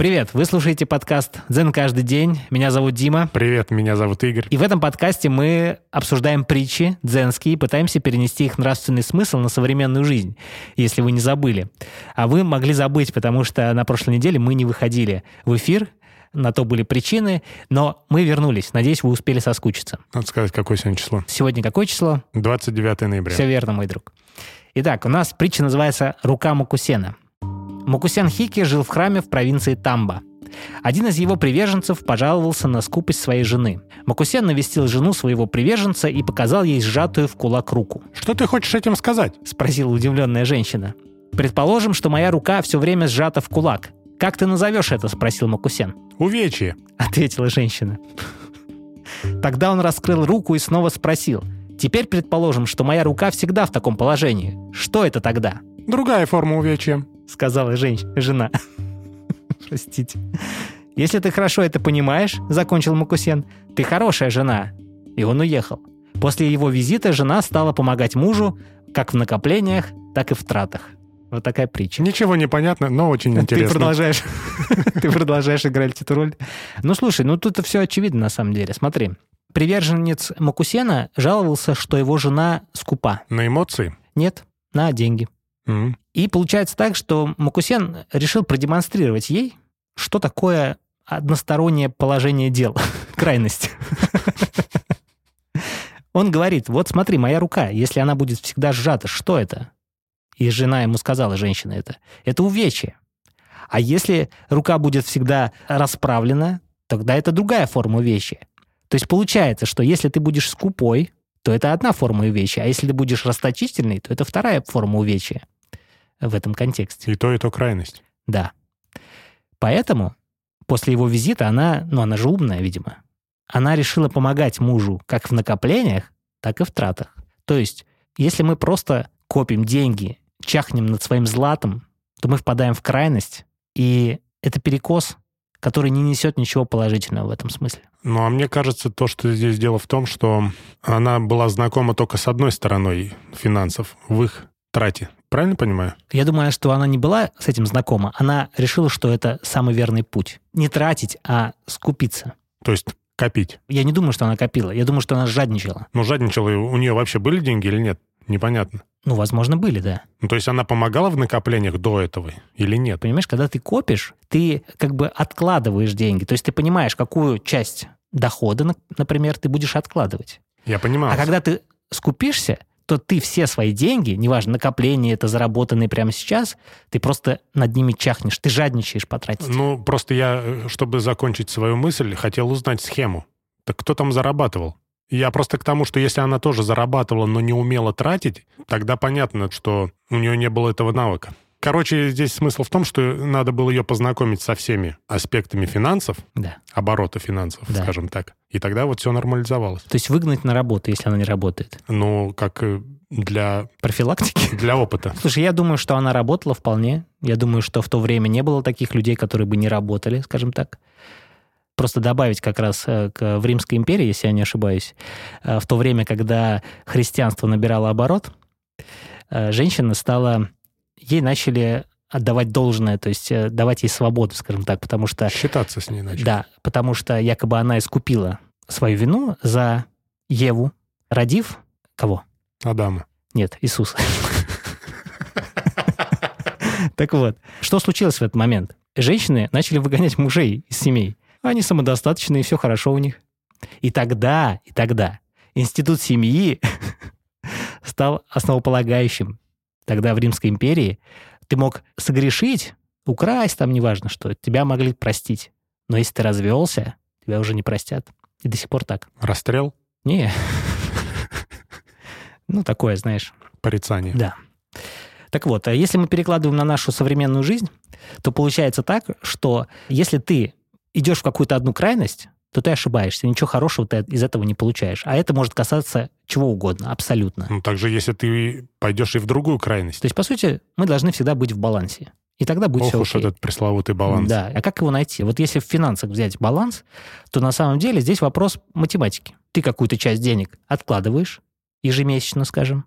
Привет, вы слушаете подкаст «Дзен каждый день». Меня зовут Дима. Привет, меня зовут Игорь. И в этом подкасте мы обсуждаем притчи дзенские и пытаемся перенести их нравственный смысл на современную жизнь, если вы не забыли. А вы могли забыть, потому что на прошлой неделе мы не выходили в эфир, на то были причины, но мы вернулись. Надеюсь, вы успели соскучиться. Надо сказать, какое сегодня число. Сегодня какое число? 29 ноября. Все верно, мой друг. Итак, у нас притча называется «Рука Макусена». Макусян Хики жил в храме в провинции Тамба. Один из его приверженцев пожаловался на скупость своей жены. Макусян навестил жену своего приверженца и показал ей сжатую в кулак руку. Что ты хочешь этим сказать? – спросила удивленная женщина. «Предположим, что моя рука все время сжата в кулак. Как ты назовешь это?» – спросил Макусян. «Увечье», – ответила женщина. Тогда он раскрыл руку и снова спросил. «Теперь предположим, что моя рука всегда в таком положении. Что это тогда?» «Другая форма увечья», сказала женщина, жена. Простите. Если ты хорошо это понимаешь, закончил Макусен, ты хорошая жена. И он уехал. После его визита жена стала помогать мужу как в накоплениях, так и в тратах. Вот такая притча. Ничего не понятно, но очень интересно. Ты продолжаешь, ты продолжаешь играть эту роль. Ну, слушай, ну тут все очевидно на самом деле. Смотри. Приверженец Макусена жаловался, что его жена скупа. На эмоции? Нет, на деньги. Mm. И получается так, что Макусен решил продемонстрировать ей, что такое одностороннее положение дел, крайность. Он говорит, вот смотри, моя рука, если она будет всегда сжата, что это? И жена ему сказала, женщина это, это увечье. А если рука будет всегда расправлена, тогда это другая форма увечья. То есть получается, что если ты будешь скупой, то это одна форма увечья, а если ты будешь расточительный, то это вторая форма увечья в этом контексте. И то, и то крайность. Да. Поэтому после его визита она, ну она же умная, видимо, она решила помогать мужу как в накоплениях, так и в тратах. То есть, если мы просто копим деньги, чахнем над своим златом, то мы впадаем в крайность, и это перекос, который не несет ничего положительного в этом смысле. Ну, а мне кажется, то, что здесь дело в том, что она была знакома только с одной стороной финансов, в их трате. Правильно понимаю? Я думаю, что она не была с этим знакома. Она решила, что это самый верный путь. Не тратить, а скупиться. То есть копить? Я не думаю, что она копила. Я думаю, что она жадничала. Ну, жадничала. У нее вообще были деньги или нет? Непонятно. Ну, возможно, были, да. Ну, то есть она помогала в накоплениях до этого или нет? Понимаешь, когда ты копишь, ты как бы откладываешь деньги. То есть ты понимаешь, какую часть дохода, например, ты будешь откладывать. Я понимаю. А когда ты скупишься, то ты все свои деньги, неважно, накопление это заработанные прямо сейчас, ты просто над ними чахнешь, ты жадничаешь потратить. Ну, просто я, э, чтобы закончить свою мысль, хотел узнать схему. Так кто там зарабатывал? Я просто к тому, что если она тоже зарабатывала, но не умела тратить, тогда понятно, что у нее не было этого навыка. Короче, здесь смысл в том, что надо было ее познакомить со всеми аспектами финансов, да. оборота финансов, да. скажем так. И тогда вот все нормализовалось. То есть выгнать на работу, если она не работает? Ну, как э, для... Профилактики? Для опыта. Слушай, я думаю, что она работала вполне. Я думаю, что в то время не было таких людей, которые бы не работали, скажем так. Просто добавить как раз э, к, в Римской империи, если я не ошибаюсь, э, в то время, когда христианство набирало оборот, женщина стала ей начали отдавать должное, то есть э, давать ей свободу, скажем так, потому что... Считаться с ней начали. Да, потому что якобы она искупила свою вину за Еву, родив кого? Адама. Нет, Иисуса. Так вот, что случилось в этот момент? Женщины начали выгонять мужей из семей. Они самодостаточные, все хорошо у них. И тогда, и тогда институт семьи стал основополагающим тогда в Римской империи, ты мог согрешить, украсть, там неважно что, тебя могли простить. Но если ты развелся, тебя уже не простят. И до сих пор так. Расстрел? Не. Ну, такое, знаешь. Порицание. Да. Так вот, а если мы перекладываем на нашу современную жизнь, то получается так, что если ты идешь в какую-то одну крайность, то ты ошибаешься. Ничего хорошего ты из этого не получаешь. А это может касаться чего угодно, абсолютно. Ну, также если ты пойдешь и в другую крайность. То есть, по сути, мы должны всегда быть в балансе. И тогда будет Ох все уж окей. этот пресловутый баланс. Да. А как его найти? Вот если в финансах взять баланс, то на самом деле здесь вопрос математики. Ты какую-то часть денег откладываешь, ежемесячно, скажем,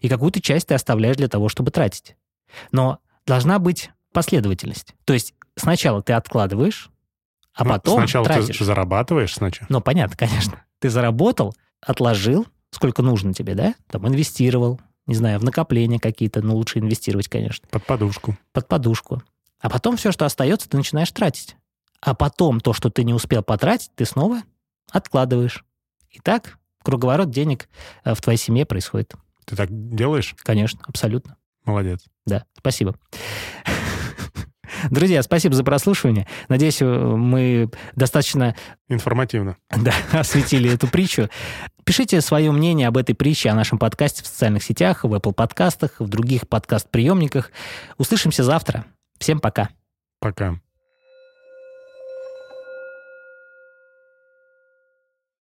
и какую-то часть ты оставляешь для того, чтобы тратить. Но должна быть последовательность. То есть сначала ты откладываешь, а Ну, потом Сначала тратишь. ты зарабатываешь сначала. Ну, понятно, конечно. Ты заработал, отложил, сколько нужно тебе, да? Там инвестировал, не знаю, в накопления какие-то, ну, лучше инвестировать, конечно, Под подушку. под подушку. А потом все, что остается, ты начинаешь тратить. А потом то, что ты не успел потратить, ты снова откладываешь. И так круговорот денег э, в твоей семье происходит. Ты так делаешь? Конечно, абсолютно. Молодец. Да, спасибо. Друзья, спасибо за прослушивание. Надеюсь, мы достаточно Информативно. да, осветили эту притчу. Пишите свое мнение об этой притче, о нашем подкасте в социальных сетях, в Apple подкастах, в других подкаст-приемниках. Услышимся завтра. Всем пока. Пока.